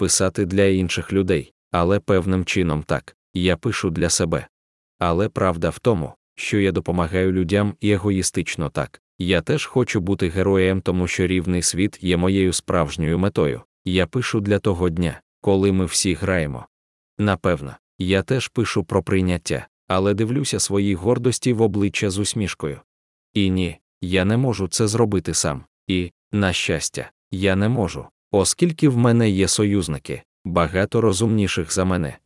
писати для інших людей, але певним чином так, я пишу для себе. Але правда в тому, що я допомагаю людям егоїстично так. Я теж хочу бути героєм, тому що рівний світ є моєю справжньою метою. Я пишу для того дня, коли ми всі граємо. Напевно, я теж пишу про прийняття, але дивлюся своїй гордості в обличчя з усмішкою. І ні, я не можу це зробити сам. І, на щастя, я не можу, оскільки в мене є союзники, багато розумніших за мене,